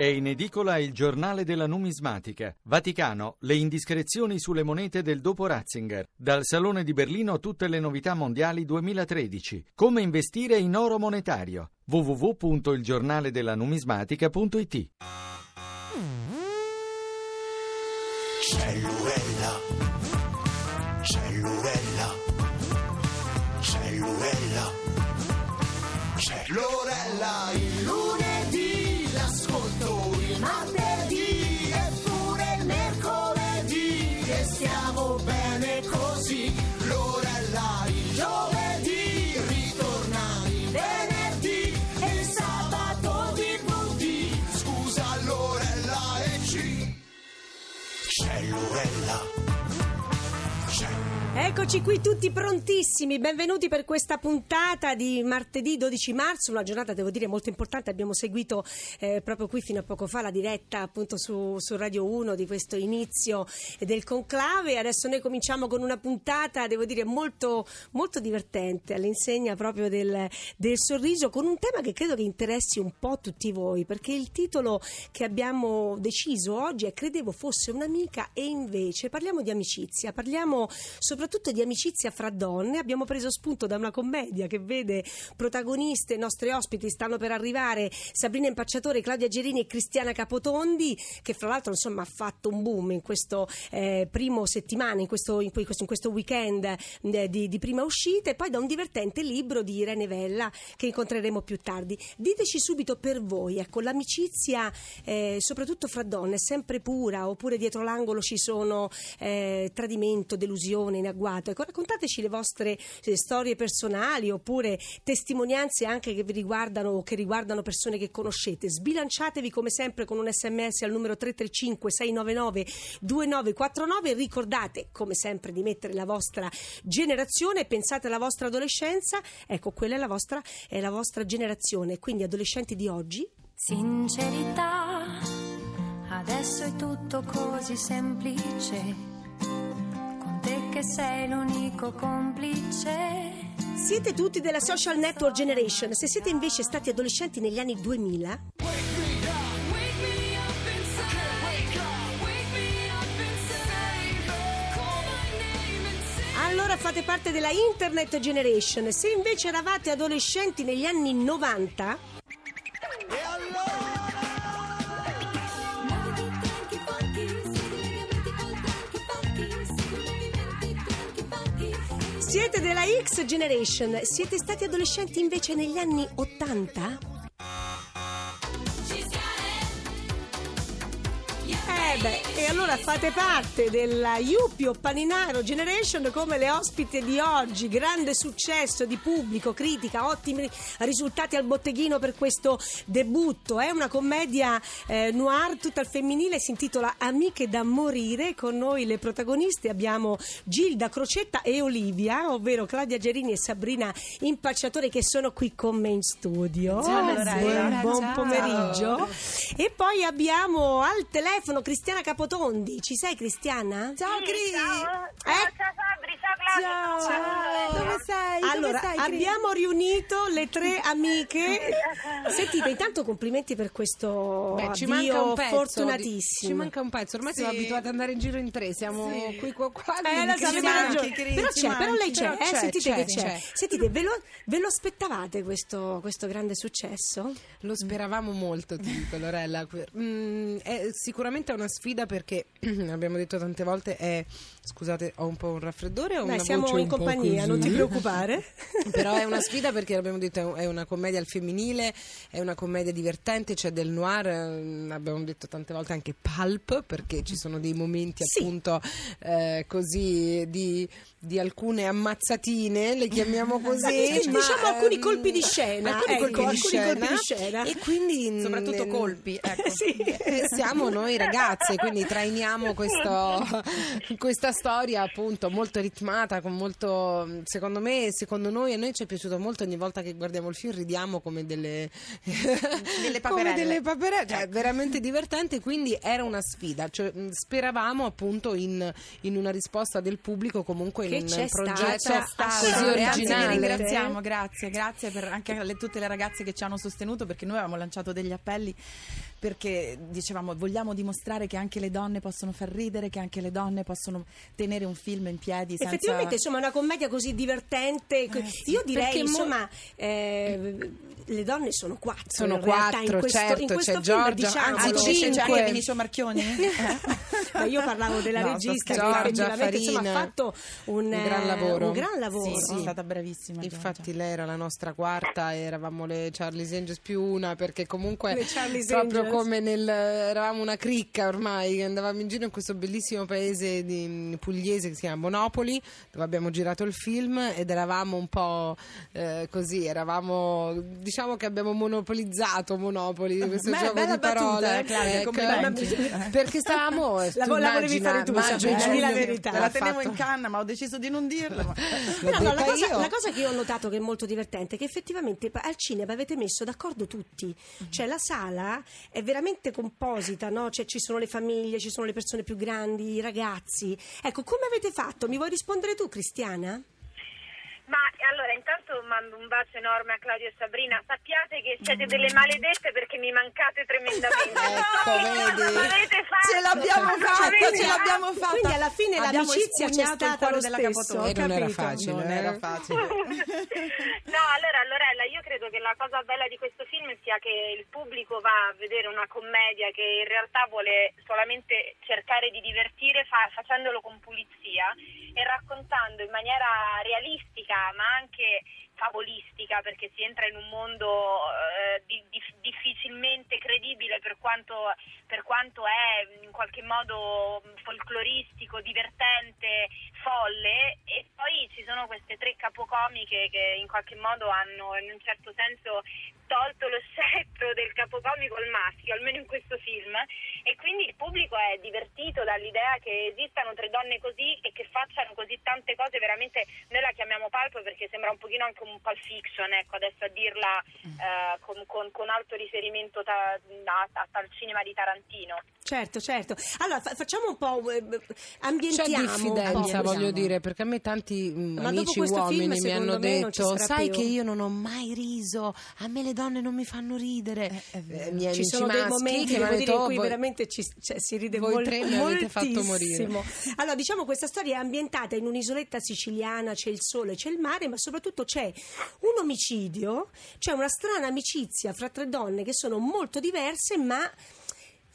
È in edicola il giornale della numismatica. Vaticano, le indiscrezioni sulle monete del dopo Ratzinger. Dal Salone di Berlino tutte le novità mondiali 2013. Come investire in oro monetario. www.ilgiornaledellanumismatica.it Cellurella, cellurella, cellurella, Eccoci qui tutti prontissimi, benvenuti per questa puntata di martedì 12 marzo, una giornata devo dire molto importante, abbiamo seguito eh, proprio qui fino a poco fa la diretta appunto su, su Radio 1 di questo inizio del conclave, adesso noi cominciamo con una puntata devo dire molto, molto divertente all'insegna proprio del, del sorriso con un tema che credo che interessi un po' tutti voi perché il titolo che abbiamo deciso oggi è Credevo fosse un'amica e invece parliamo di amicizia, parliamo soprattutto di amicizia fra donne. Abbiamo preso spunto da una commedia che vede protagoniste, i nostri ospiti stanno per arrivare, Sabrina Impacciatore, Claudia Gerini e Cristiana Capotondi, che fra l'altro insomma ha fatto un boom in questo eh, primo settimana, in questo, in questo, in questo weekend eh, di, di prima uscita e poi da un divertente libro di Irene Vella che incontreremo più tardi. Diteci subito per voi, ecco, l'amicizia eh, soprattutto fra donne è sempre pura oppure dietro l'angolo ci sono eh, tradimento, delusione in agguato. Ecco, raccontateci le vostre eh, storie personali oppure testimonianze anche che vi riguardano o che riguardano persone che conoscete. Sbilanciatevi come sempre con un sms al numero 335 699 2949 ricordate come sempre di mettere la vostra generazione, pensate alla vostra adolescenza, ecco quella è la vostra, è la vostra generazione, quindi adolescenti di oggi. Sincerità, adesso è tutto così semplice. Che sei l'unico complice. Siete tutti della social network generation, se siete invece stati adolescenti negli anni 2000, allora fate parte della internet generation. Se invece eravate adolescenti negli anni 90, della X generation. Siete stati adolescenti invece negli anni 80? Eh beh, e allora fate parte della Yuppie Paninaro Generation come le ospiti di oggi. Grande successo di pubblico, critica, ottimi risultati al botteghino per questo debutto. È una commedia eh, noir tutta al femminile, si intitola Amiche da morire. Con noi le protagoniste abbiamo Gilda Crocetta e Olivia, ovvero Claudia Gerini e Sabrina Impacciatore che sono qui con me in studio. Ciao, Lorella. buon, pomeriggio. E poi abbiamo al telefono Cristiana Capotondi. Ci sei Cristiana? Ciao Sì, Cri! Ciao, ciao, Eh? ciao Fabri, ciao Claudia. Ciao! Dove sei? Dove Allora, sei, Cri? abbiamo riunito le tre amiche. Sentite, intanto complimenti per questo Beh, ci manca un pezzo. fortunatissimo. Ci manca un pezzo. Ormai siamo Sì. abituati ad andare in giro in tre. Siamo Sì. qui qua qua. Eh, lo ci. Cri, Però c'è, però lei c'è, Però eh, c'è, sentite c'è, che c'è. c'è. Sentite, ve lo, ve lo aspettavate questo, questo grande successo? Lo speravamo molto, ti dico, Lorella. Mm, è sicuramente una sfida perché abbiamo detto tante volte è scusate, ho un po' un raffreddore o Dai, una siamo in compagnia, non ti preoccupare. Però è una sfida perché abbiamo detto è una commedia al femminile, è una commedia divertente, c'è del noir, ehm, abbiamo detto tante volte anche pulp perché ci sono dei momenti Sì. appunto eh, così di, di alcune ammazzatine, le chiamiamo così. Sì, ma, diciamo alcuni colpi di scena, alcuni ecco, colpi di scena, colpi di scena. E quindi Soprattutto colpi, ecco. Sì. eh, siamo noi ragazze ragazze, quindi trainiamo questo- questa storia appunto molto ritmata, con molto, secondo me, secondo noi, a noi ci è piaciuto molto ogni volta che guardiamo il film, ridiamo come delle, come paperelle. delle paperelle, cioè veramente divertente, quindi era una sfida, cioè, speravamo appunto in, in una risposta del pubblico comunque Che in un progetto stata, così originale. ringraziamo, grazie, grazie per anche alle, tutte le ragazze che ci hanno sostenuto perché noi avevamo lanciato degli appelli perché dicevamo vogliamo dimostrare che anche le donne possono far ridere, che anche le donne possono tenere un film in piedi senza... Effettivamente, insomma, una commedia così divertente. Io direi, perché mo- insomma, eh, le donne sono quattro. Sono in realtà, quattro, in questo, certo, in questo c'è film, Giorgia, diciamolo. anzi, Anzi, c'è, c'è cinque. anche Vinicio Marchioni? Ma io parlavo della No, regista sto che scherzando. effettivamente insomma, Farina. ha fatto un, Un eh, gran lavoro. un gran lavoro. Sì, è stata bravissima. Infatti Giorgia. lei era la nostra quarta, eravamo le Charlie's Angels più una perché comunque proprio Angels. come nel eravamo una cricca ormai, che andavamo in giro in questo bellissimo paese di, pugliese che si chiama Monopoli, dove abbiamo girato il film ed eravamo un po' eh, così, eravamo diciamo che abbiamo monopolizzato Monopoli, questo Beh, gioco bella di parole. battuta, Claudia, Ecco, complimenti. perché stavamo eh, La- tu la volevi immagina, fare tu, maggio e Sabrina, di la verità. La tenevo fatto. in canna ma ho deciso di non dirlo. ma- No, no, la, cosa, la cosa che io ho notato che è molto divertente è che effettivamente al cinema avete messo d'accordo tutti, cioè la sala è veramente composita, no? Cioè, ci sono le famiglie, ci sono le persone più grandi, i ragazzi. Ecco, come avete fatto? Mi vuoi rispondere tu, Cristiana? Ma allora intanto mando un bacio enorme a Claudio e Sabrina. Sappiate che siete delle maledette perché mi mancate tremendamente. Ecco, vedi? Fatto? Ce l'abbiamo fatta, ce l'abbiamo fatta. Quindi alla fine Abbiamo l'amicizia c'è stata cuore lo della stesso. E non era facile. Non eh. era facile. No, allora Lorella, io credo che la cosa bella di questo film sia che il pubblico va a vedere una commedia che in realtà vuole solamente cercare di divertire fa- facendolo con pulizia e raccontando in maniera realistica ma anche favolistica perché si entra in un mondo eh, di- di- difficilmente credibile per quanto, per quanto è in qualche modo folcloristico, divertente, folle e poi ci sono queste tre capocomiche che in qualche modo hanno in un certo senso tolto lo scettro del capocomico al maschio, almeno in questo film, e quindi il pubblico è divertito dall'idea che esistano tre donne così e che facciano così tante cose, veramente noi la chiamiamo pulp perché sembra un pochino anche un pulp fiction, ecco, adesso a dirla eh, con, con- con alto riferimento ta- a- a- al cinema di Tarantino. Certo, certo. Allora fa- facciamo un po', eh, C'è ambientiamo un diffidenza, voglio dire, perché a me tanti mm, Ma dopo amici uomini film, mi hanno detto: Sai più." che io non ho mai riso, a me le donne non mi fanno ridere. vero. Eh, miei Ci sono dei momenti che detto: in "Oh, cui voi- veramente ci- cioè, si ride voi mol- tre mi avete fatto morire." Allora, diciamo questa storia è ambientata in un'isoletta siciliana, c'è il sole, c'è il mare, ma soprattutto c'è un omicidio, c'è una strana amicizia fra tre donne che sono molto diverse, ma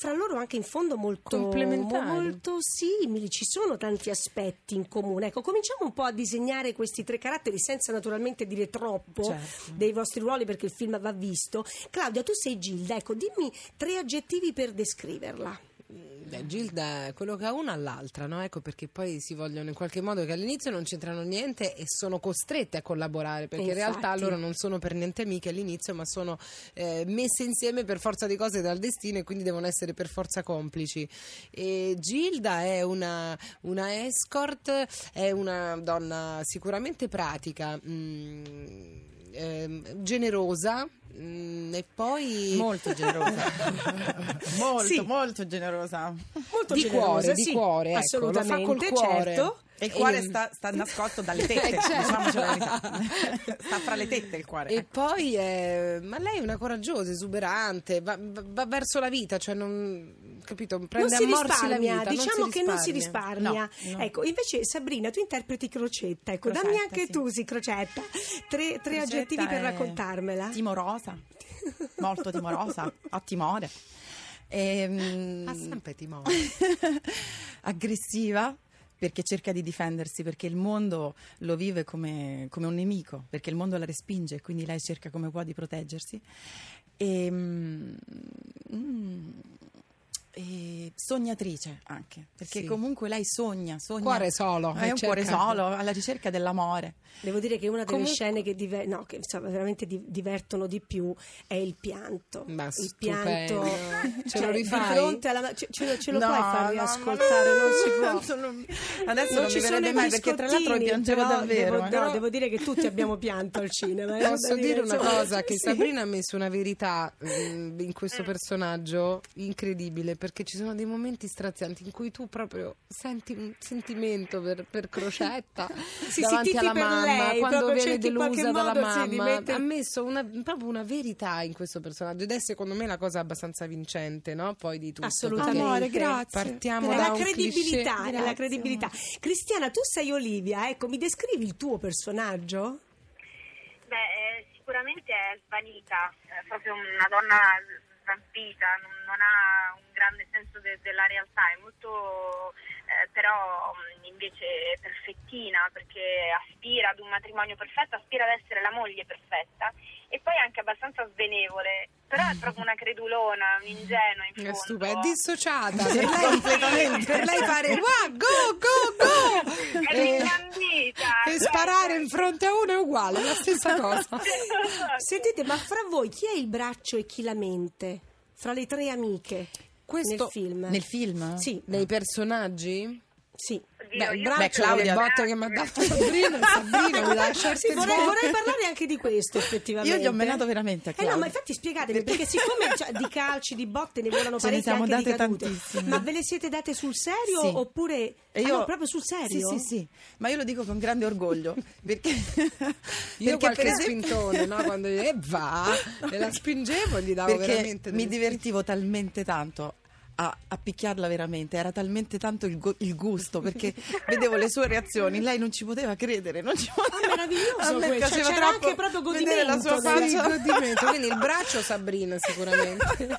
fra loro anche in fondo molto, molto simili, ci sono tanti aspetti in comune. Ecco, cominciamo un po' a disegnare questi tre caratteri senza naturalmente dire troppo Certo. dei vostri ruoli perché il film va visto. Claudia, tu sei Gilda, ecco, dimmi tre aggettivi per descriverla. Beh, Gilda è quello che ha una all'altra, no? Ecco perché poi si vogliono in qualche modo che all'inizio non c'entrano niente e sono costrette a collaborare perché in Infatti. realtà loro non sono per niente amiche all'inizio ma sono eh, messe insieme per forza di cose dal destino e quindi devono essere per forza complici. E Gilda è una, una escort, è una donna sicuramente pratica, mm, ehm, generosa mm, e poi Molto generosa. molto, Sì. molto generosa. Molto di generosa, cuore, di sì, cuore, ecco, lo fa assolutamente, col cuore. certo. E il cuore E- sta, sta nascosto dalle tette, Eh, certo. diciamoci la verità. sta fra le tette il cuore. E poi, eh, ma lei è una coraggiosa, esuberante, va, va- va verso la vita, cioè non, capito, prende non si a morsi la risparmia, vita. diciamo non che non si risparmia. No, no. Ecco, invece Sabrina, tu interpreti Crocetta, ecco, Crocetta, dammi anche sì. tu, sì, Crocetta, tre, tre Crocetta aggettivi per raccontarmela. Timorosa, molto timorosa, ha timore. Ehm, Ha sempre timore. aggressiva perché cerca di difendersi, perché il mondo lo vive come, come un nemico, perché il mondo la respinge, quindi lei cerca come può di proteggersi. E, mm, mm, e sognatrice anche, perché Sì. comunque lei sogna, sogna. Cuore solo, È un cerca- cuore solo, alla ricerca dell'amore. Devo dire che una delle Comunque- scene che, diver- no, che, insomma, veramente di- divertono di più è il pianto. Ma il stupendo. pianto Ce cioè, lo di rifai? fronte alla ce, ce lo- ce lo No, puoi far no, riascoltare? no, non si può. non- Adesso Non non, ci verrebbe mai perché tra l'altro piangevo davvero. Devo, eh. no, Però- devo dire che tutti abbiamo pianto al cinema. eh, Posso dire una cosa? Che. Sabrina ha messo una verità mm, in questo personaggio incredibile perché ci sono dei momenti strazianti in cui tu proprio senti un sentimento per, per Crocetta Sì, davanti alla per mamma lei, quando viene cerchi in qualche delusa dalla mamma. mettere- Ha messo una, proprio una verità in questo personaggio ed è secondo me la cosa abbastanza vincente, no? Poi di tutto. Assolutamente. Amore, grazie. Partiamo È da credibilità, la credibilità. Cristiana, tu sei Olivia, ecco, mi descrivi il tuo personaggio? Beh, eh, sicuramente è svanita, è proprio una donna svampita, non, non ha un grande senso de- della realtà, è molto eh, però mh, invece perfettina perché aspira ad un matrimonio perfetto, aspira ad essere la moglie perfetta e poi è anche abbastanza svenevole, però è proprio una credulona, un'ingenua in È fondo. stupenda, è dissociata per lei, per lei fare "Wow, go go go È e, ingandita, e sparare in fronte a uno è uguale, è la stessa cosa. Sentite, ma fra voi chi è il braccio e chi la mente? Fra le tre amiche Questo- nel film? Nel film? Sì, Nei personaggi? sì. Beh, braccio Beh, Claudia- le botte che mi ha dato Sabrina, Sabrina mi lascia Sì, vorrei, vorrei parlare anche di questo effettivamente. Io gli ho menato veramente a Eh no, Claudia. ma infatti spiegatemi, perché siccome cioè, di calci, di botte ne volano Ce ne parecchie siamo anche di date cadute. tantissime. Ma ve le siete date sul serio Sì. oppure E Ah, io- no, proprio sul serio? Sì, sì, sì, ma io lo dico con grande orgoglio perché, Io perché qualche per esempio- spintone, no? Quando gli e va, e la spingevo e gli davo perché veramente mi divertivo talmente tanto a, a picchiarla veramente, era talmente tanto il, gu- il gusto perché vedevo le sue reazioni, lei non ci poteva credere, non ci poteva. meraviglioso A me questo, piaceva c'era anche proprio vedere la sua godimento Sì, faccia. godimento. Quindi il braccio Sabrina sicuramente.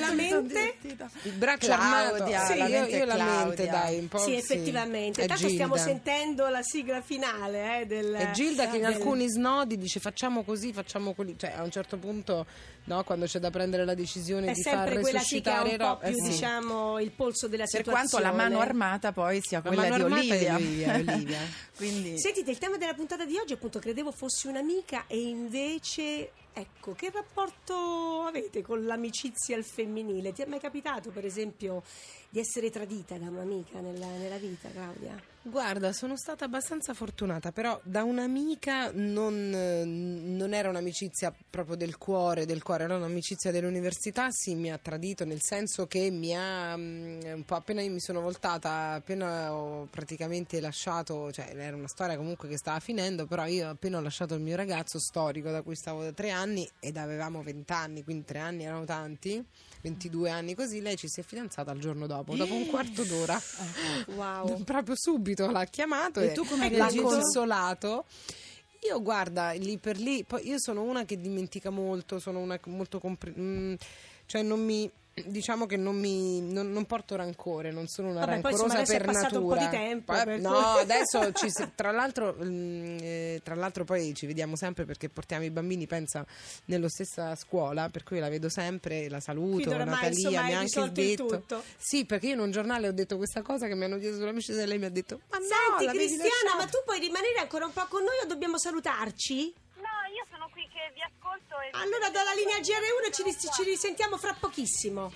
La mente? Il braccio Claudia, armato. Sì, la io, mente io la Claudia. mente dai, un po'. Sì, effettivamente. È Tanto stiamo sentendo la sigla finale eh, del... È Gilda che in del- alcuni snodi dice facciamo così, facciamo così, cioè a un certo punto no, quando c'è da prendere la decisione È di far sì resuscitare un po' più, eh sì. Diciamo, il polso della Per situazione. quanto la mano armata poi sia La quella di Olivia. Olivia, Olivia. Quindi Sentite, il tema della puntata di oggi appunto credevo fossi un'amica e invece, ecco, che rapporto avete con l'amicizia al femminile? Ti è mai capitato, per esempio, di essere tradita da un'amica nella, nella vita, Claudia? Guarda, sono stata abbastanza fortunata, però da un'amica non, non era un'amicizia proprio del cuore, del cuore, era un'amicizia dell'università, sì, mi ha tradito nel senso che mi ha mm, un po' appena mi sono voltata, appena ho praticamente lasciato, cioè era una storia comunque che stava finendo, però io appena ho lasciato il mio ragazzo storico da cui stavo da tre anni ed avevamo vent'anni, quindi tre anni erano tanti, 22 anni così, lei ci si è fidanzata il giorno dopo, dopo un quarto d'ora. Wow. Proprio subito l'ha chiamato E e, tu come l'ha reagito? consolato. Io guarda, lì per lì, poi io sono una che dimentica molto, sono una che molto compre- mm, cioè non mi diciamo che non mi non, non porto rancore, non sono una Vabbè, poi, rancorosa è per passato un po' natura. di tempo, Poi- per no, cui- adesso ci tra l'altro mm, eh, tra l'altro poi ci vediamo sempre perché portiamo i bambini pensa nella stessa scuola, per cui la vedo sempre, la saluto, Quindi Natalia mi ha anche detto. Sì, perché io in un giornale ho detto questa cosa che mi hanno chiesto sull'amicizia e lei mi ha detto "Ma no, Senti, Cristiana, lasciata". ma tu puoi rimanere ancora un po' con noi o dobbiamo salutarci? No, io sono qui che vi ascolto e... Allora dalla linea GR1 ci, ris- ci risentiamo fra pochissimo.